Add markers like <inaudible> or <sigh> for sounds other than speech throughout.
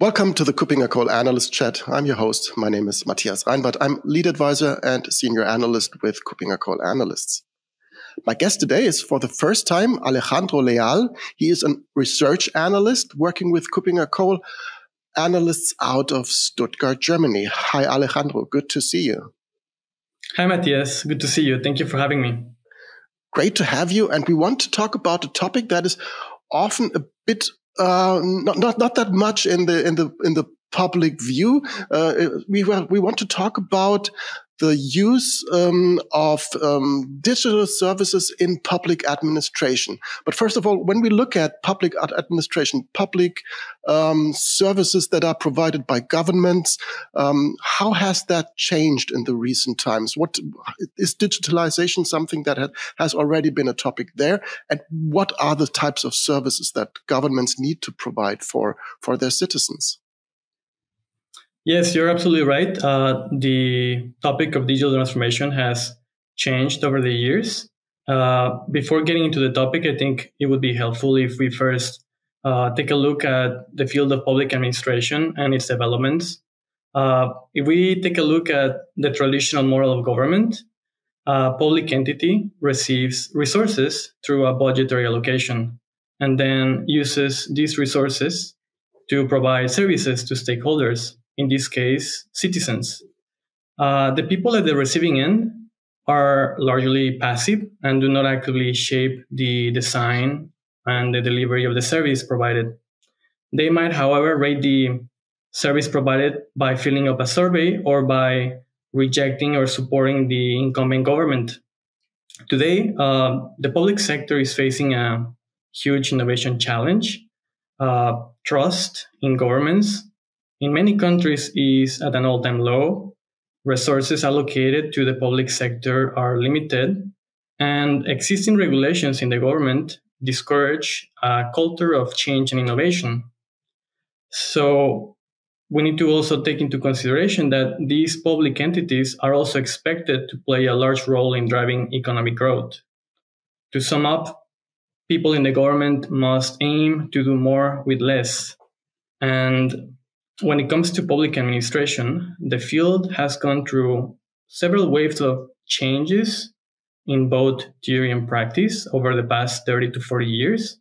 Welcome to the KuppingerCole Analyst Chat. I'm your host. My name is Matthias Reinwarth. I'm lead advisor and senior analyst with KuppingerCole Analysts. My guest today is for the first time Alejandro Leal. He is a research analyst working with KuppingerCole analysts out of Stuttgart, Germany. Hi, Alejandro. Good to see you. Hi, Matthias. Good to see you. Thank you for having me. Great to have you. And we want to talk about a topic that is often a bit uh, not, not not that much in the in the in the public view. Uh, we we want to talk about the use um, of um, digital services in public administration. But first of all, when we look at public administration, public um, services that are provided by governments, um, how has that changed in the recent times? What is digitalization something that has already been a topic there? And what are the types of services that governments need to provide for, for their citizens? Yes, you're absolutely right. Uh, the topic of digital transformation has changed over the years. Uh, before getting into the topic, I think it would be helpful if we first uh, take a look at the field of public administration and its developments. Uh, if we take a look at the traditional model of government, a public entity receives resources through a budgetary allocation and then uses these resources to provide services to stakeholders in this case, citizens. Uh, the people at the receiving end are largely passive and do not actively shape the design and the delivery of the service provided. They might, however, rate the service provided by filling up a survey or by rejecting or supporting the incumbent government. Today, uh, the public sector is facing a huge innovation challenge. Uh, trust in governments in many countries is at an all-time low. Resources allocated to the public sector are limited, and existing regulations in the government discourage a culture of change and innovation. So we need to also take into consideration that these public entities are also expected to play a large role in driving economic growth. To sum up, people in the government must aim to do more with less. And when it comes to public administration, the field has gone through several waves of changes in both theory and practice over the past 30 to 40 years.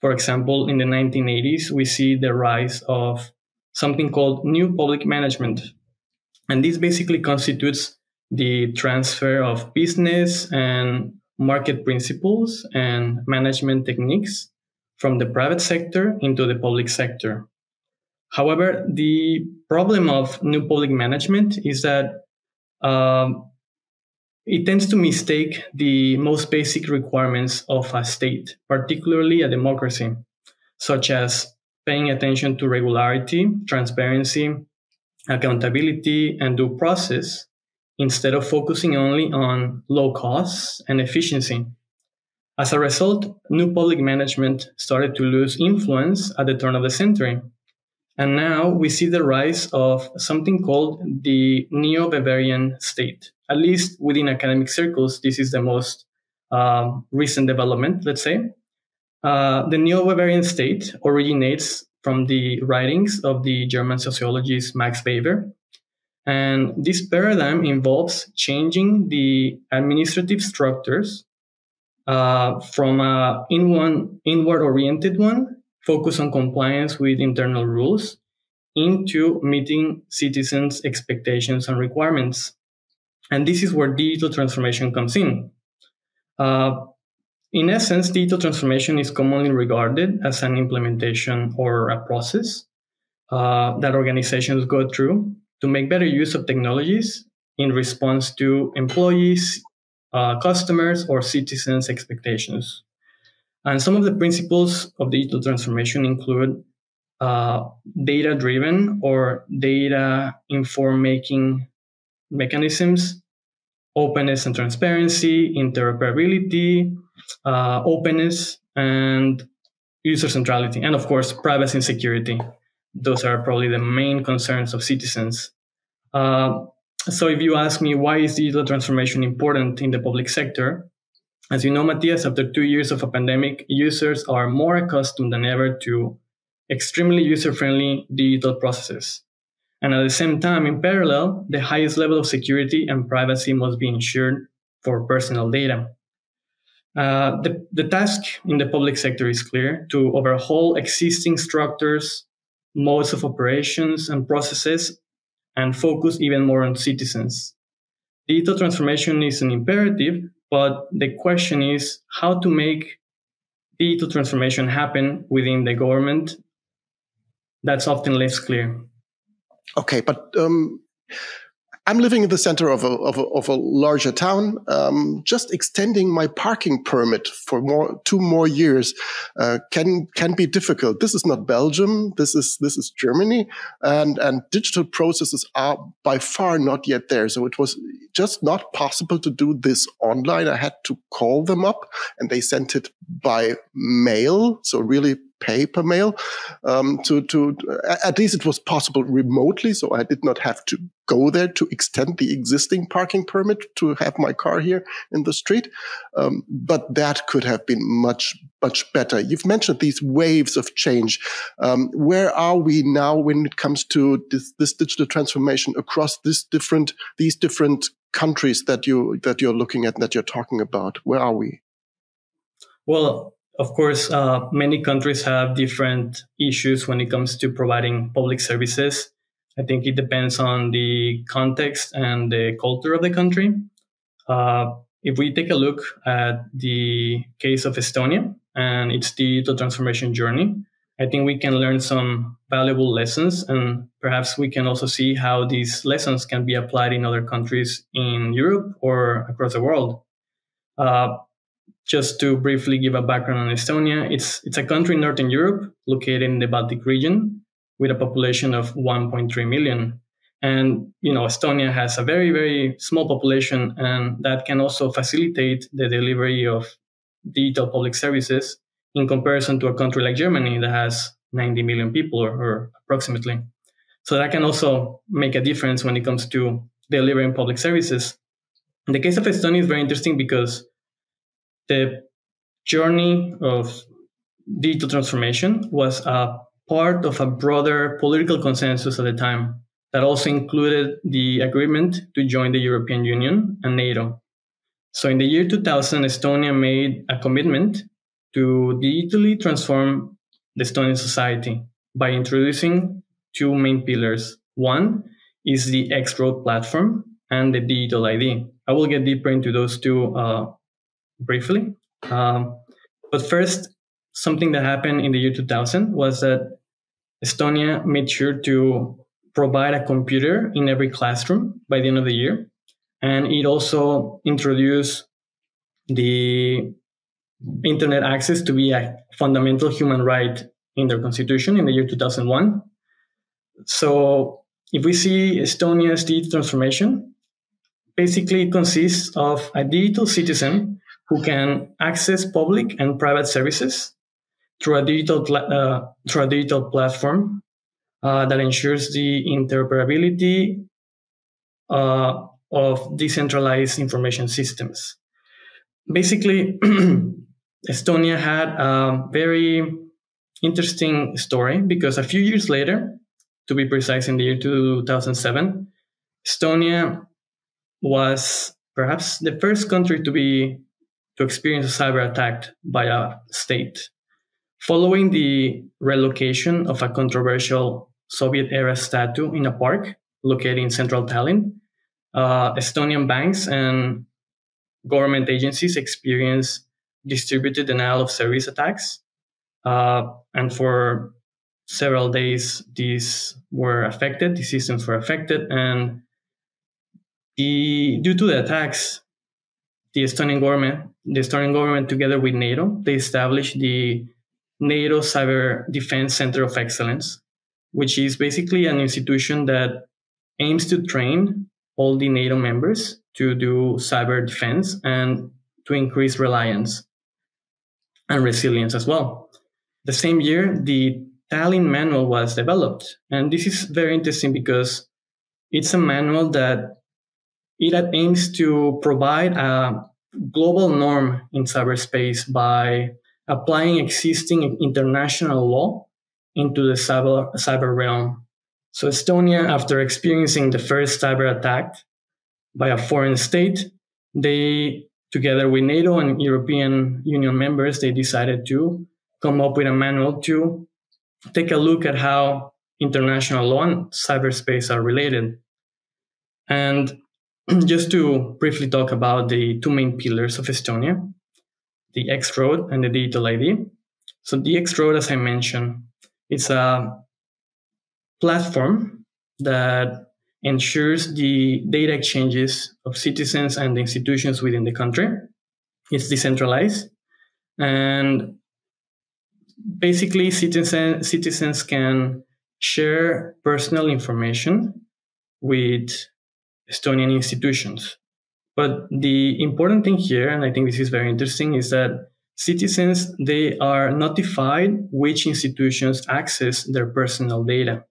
For example, in the 1980s, we see the rise of something called new public management. And this basically constitutes the transfer of business and market principles and management techniques from the private sector into the public sector. However, the problem of new public management is that um, it tends to mistake the most basic requirements of a state, particularly a democracy, such as paying attention to regularity, transparency, accountability, and due process, instead of focusing only on low costs and efficiency. As a result, new public management started to lose influence at the turn of the century and now we see the rise of something called the Neo Weberian state. At least within academic circles, this is the most um, recent development, let's say. Uh, the Neo Weberian state originates from the writings of the German sociologist Max Weber. And this paradigm involves changing the administrative structures uh, from an inward oriented one focus on compliance with internal rules into meeting citizens' expectations and requirements. And this is where digital transformation comes in. Uh, in essence, digital transformation is commonly regarded as an implementation or a process uh, that organizations go through to make better use of technologies in response to employees, uh, customers, or citizens' expectations. And some of the principles of digital transformation include uh, data driven or data informed making mechanisms, openness and transparency, interoperability, uh, openness, and user centrality, and of course, privacy and security. Those are probably the main concerns of citizens. Uh, so, if you ask me why is digital transformation important in the public sector, as you know, Matthias, after two years of a pandemic, users are more accustomed than ever to extremely user friendly digital processes. And at the same time, in parallel, the highest level of security and privacy must be ensured for personal data. Uh, the, the task in the public sector is clear to overhaul existing structures, modes of operations, and processes, and focus even more on citizens. Digital transformation is an imperative, but the question is how to make digital transformation happen within the government. That's often less clear. Okay, but um, I'm living in the center of a, of a, of a larger town. Um, just extending my parking permit for more two more years uh, can can be difficult. This is not Belgium. This is this is Germany, and and digital processes are by far not yet there. So it was just not possible to do this online. I had to call them up, and they sent it by mail. So really paper mail. Um, to to at least it was possible remotely, so I did not have to go there to extend the existing parking permit to have my car here in the street. Um, but that could have been much much better. You've mentioned these waves of change. Um, where are we now when it comes to this, this digital transformation across this different these different countries that you that you're looking at that you're talking about? Where are we? Well, of course, uh, many countries have different issues when it comes to providing public services. I think it depends on the context and the culture of the country. Uh, if we take a look at the case of Estonia and its digital transformation journey, I think we can learn some valuable lessons and perhaps we can also see how these lessons can be applied in other countries in Europe or across the world. Uh, just to briefly give a background on Estonia, it's it's a country in Northern Europe located in the Baltic region with a population of 1.3 million. And you know, Estonia has a very very small population, and that can also facilitate the delivery of digital public services in comparison to a country like Germany that has 90 million people or, or approximately. So that can also make a difference when it comes to delivering public services. In the case of Estonia is very interesting because the journey of digital transformation was a part of a broader political consensus at the time that also included the agreement to join the European Union and NATO. So in the year 2000, Estonia made a commitment to digitally transform the Estonian society by introducing two main pillars. One is the X-Road platform and the digital ID. I will get deeper into those two uh, briefly. Um, but first, something that happened in the year 2000 was that Estonia made sure to provide a computer in every classroom by the end of the year. And it also introduced the internet access to be a fundamental human right in their constitution in the year 2001. So if we see Estonia's digital transformation, basically it consists of a digital citizen who can access public and private services through a digital uh, through a digital platform uh, that ensures the interoperability uh, of decentralized information systems. Basically, <clears throat> Estonia had a very interesting story because a few years later, to be precise, in the year 2007, Estonia was perhaps the first country to be to experience a cyber attack by a state. Following the relocation of a controversial Soviet era statue in a park located in central Tallinn, uh, Estonian banks and government agencies experienced distributed denial of service attacks. Uh, and for several days, these were affected, the systems were affected. And the, due to the attacks, the Estonian government the Estonian government, together with NATO, they established the NATO Cyber Defense Center of Excellence, which is basically an institution that aims to train all the NATO members to do cyber defense and to increase reliance and resilience as well. The same year, the Tallinn manual was developed. And this is very interesting because it's a manual that it aims to provide a global norm in cyberspace by applying existing international law into the cyber, cyber realm. So Estonia, after experiencing the first cyber attack by a foreign state, they, together with NATO and European Union members, they decided to come up with a manual to take a look at how international law and cyberspace are related. And <clears throat> just to briefly talk about the two main pillars of Estonia, the X Road and the Digital ID. So the X Road, as I mentioned, it's a platform that ensures the data exchanges of citizens and institutions within the country. It's decentralized and basically citizen, citizens can share personal information with Estonian institutions. But the important thing here, and I think this is very interesting, is that citizens they are notified which institutions access their personal data,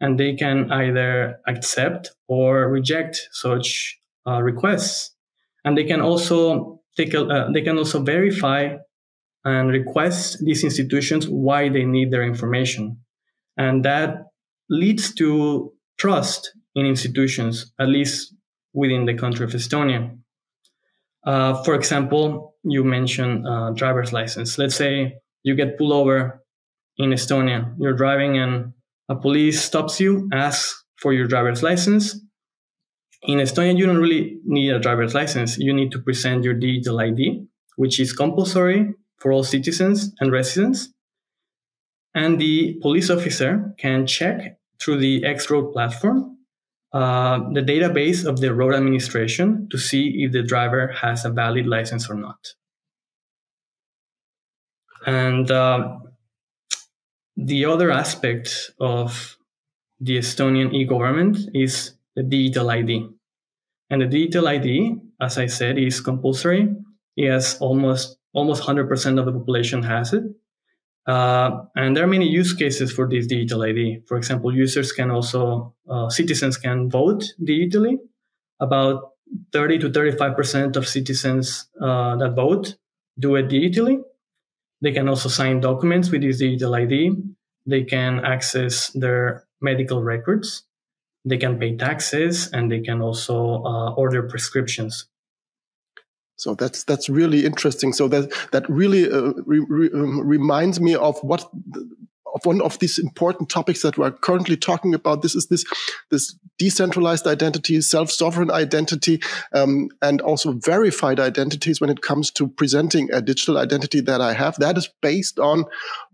and they can either accept or reject such uh, requests. And they can also take a, uh, they can also verify and request these institutions why they need their information. And that leads to trust in institutions, at least within the country of Estonia. Uh, for example, you mentioned uh, driver's license. Let's say you get pulled over in Estonia. You're driving and a police stops you, asks for your driver's license. In Estonia, you don't really need a driver's license. You need to present your digital ID, which is compulsory for all citizens and residents. And the police officer can check through the X Road platform uh, the database of the road administration to see if the driver has a valid license or not. And uh, the other aspect of the Estonian e-government is the digital ID. And the digital ID, as I said, is compulsory. Yes, almost almost 100% of the population has it. Uh, and there are many use cases for this digital ID. For example, users can also, uh, citizens can vote digitally. About 30 to 35% of citizens uh, that vote do it digitally. They can also sign documents with this digital ID. They can access their medical records. They can pay taxes and they can also uh, order prescriptions. So that's that's really interesting. So that that really uh, re, re, um, reminds me of what of one of these important topics that we're currently talking about. This is this this decentralized identity, self-sovereign identity, um, and also verified identities when it comes to presenting a digital identity that I have. That is based on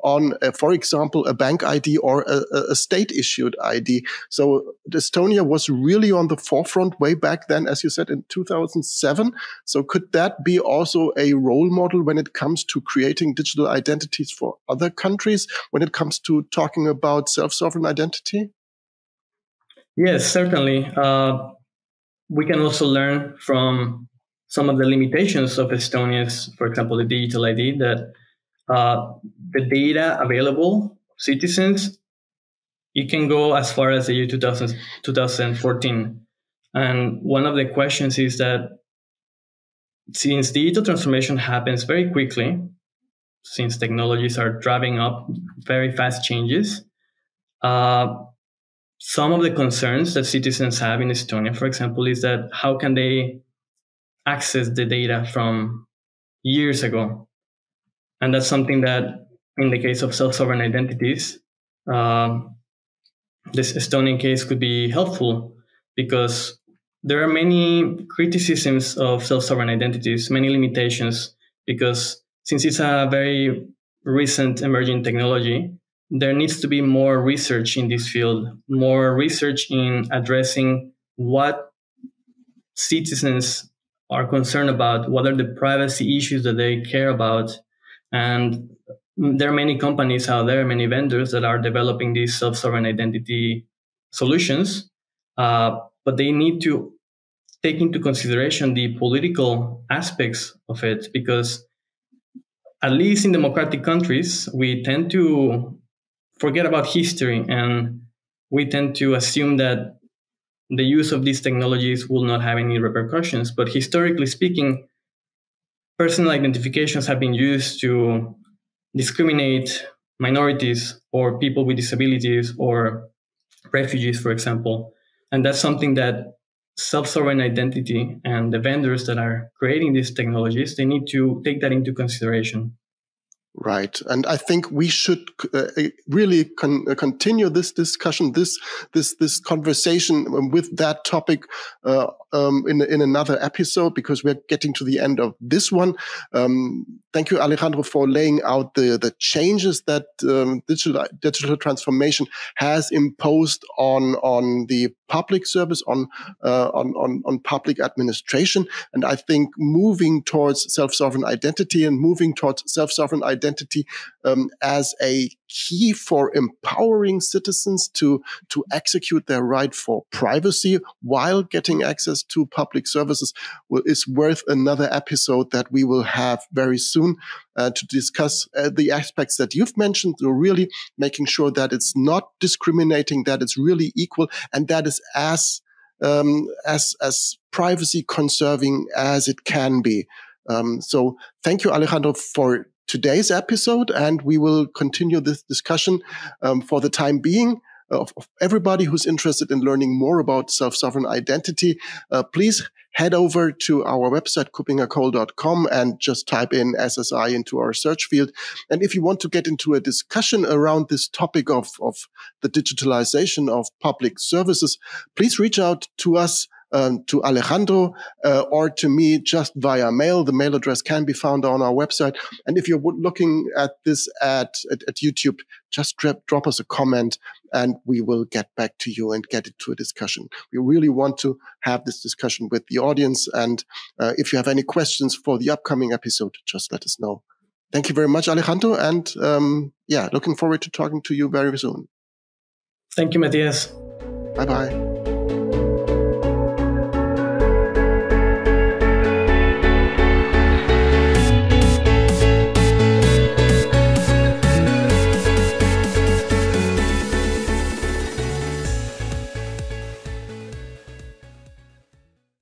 on, uh, for example, a bank ID or a, a state-issued ID. So Estonia was really on the forefront way back then, as you said, in 2007. So could that be also a role model when it comes to creating digital identities for other countries? When it comes comes to talking about self-sovereign identity? Yes, certainly. Uh, we can also learn from some of the limitations of Estonia's, for example, the digital ID, that uh, the data available citizens, it can go as far as the year 2000, 2014. And one of the questions is that since digital transformation happens very quickly, since technologies are driving up very fast changes. Uh, some of the concerns that citizens have in Estonia, for example, is that how can they access the data from years ago? And that's something that, in the case of self sovereign identities, uh, this Estonian case could be helpful because there are many criticisms of self sovereign identities, many limitations, because since it's a very recent emerging technology, there needs to be more research in this field, more research in addressing what citizens are concerned about, what are the privacy issues that they care about. And there are many companies out there, many vendors that are developing these self sovereign identity solutions, uh, but they need to take into consideration the political aspects of it because at least in democratic countries, we tend to forget about history and we tend to assume that the use of these technologies will not have any repercussions. But historically speaking, personal identifications have been used to discriminate minorities or people with disabilities or refugees, for example. And that's something that self-sovereign identity and the vendors that are creating these technologies, they need to take that into consideration. Right. And I think we should uh, really con- uh, continue this discussion, this, this, this conversation with that topic, uh, um, in, in another episode because we're getting to the end of this one. Um, thank you, Alejandro, for laying out the, the changes that, um, digital, digital transformation has imposed on, on the public service, on, uh, on, on, on public administration. And I think moving towards self-sovereign identity and moving towards self-sovereign identity identity um, as a key for empowering citizens to to execute their right for privacy while getting access to public services is worth another episode that we will have very soon uh, to discuss uh, the aspects that you've mentioned so really making sure that it's not discriminating that it's really equal and that is as um, as as privacy conserving as it can be. Um, so thank you alejandro for today's episode, and we will continue this discussion um, for the time being. Of, of, everybody who's interested in learning more about self-sovereign identity, uh, please head over to our website, kuppingercole.com and just type in SSI into our search field. And if you want to get into a discussion around this topic of, of the digitalization of public services, please reach out to us um, to Alejandro uh, or to me just via mail. The mail address can be found on our website. And if you're looking at this at, at, at YouTube, just drop, drop us a comment and we will get back to you and get it to a discussion. We really want to have this discussion with the audience. And uh, if you have any questions for the upcoming episode, just let us know. Thank you very much, Alejandro. And um, yeah, looking forward to talking to you very soon. Thank you, Matthias. Bye bye.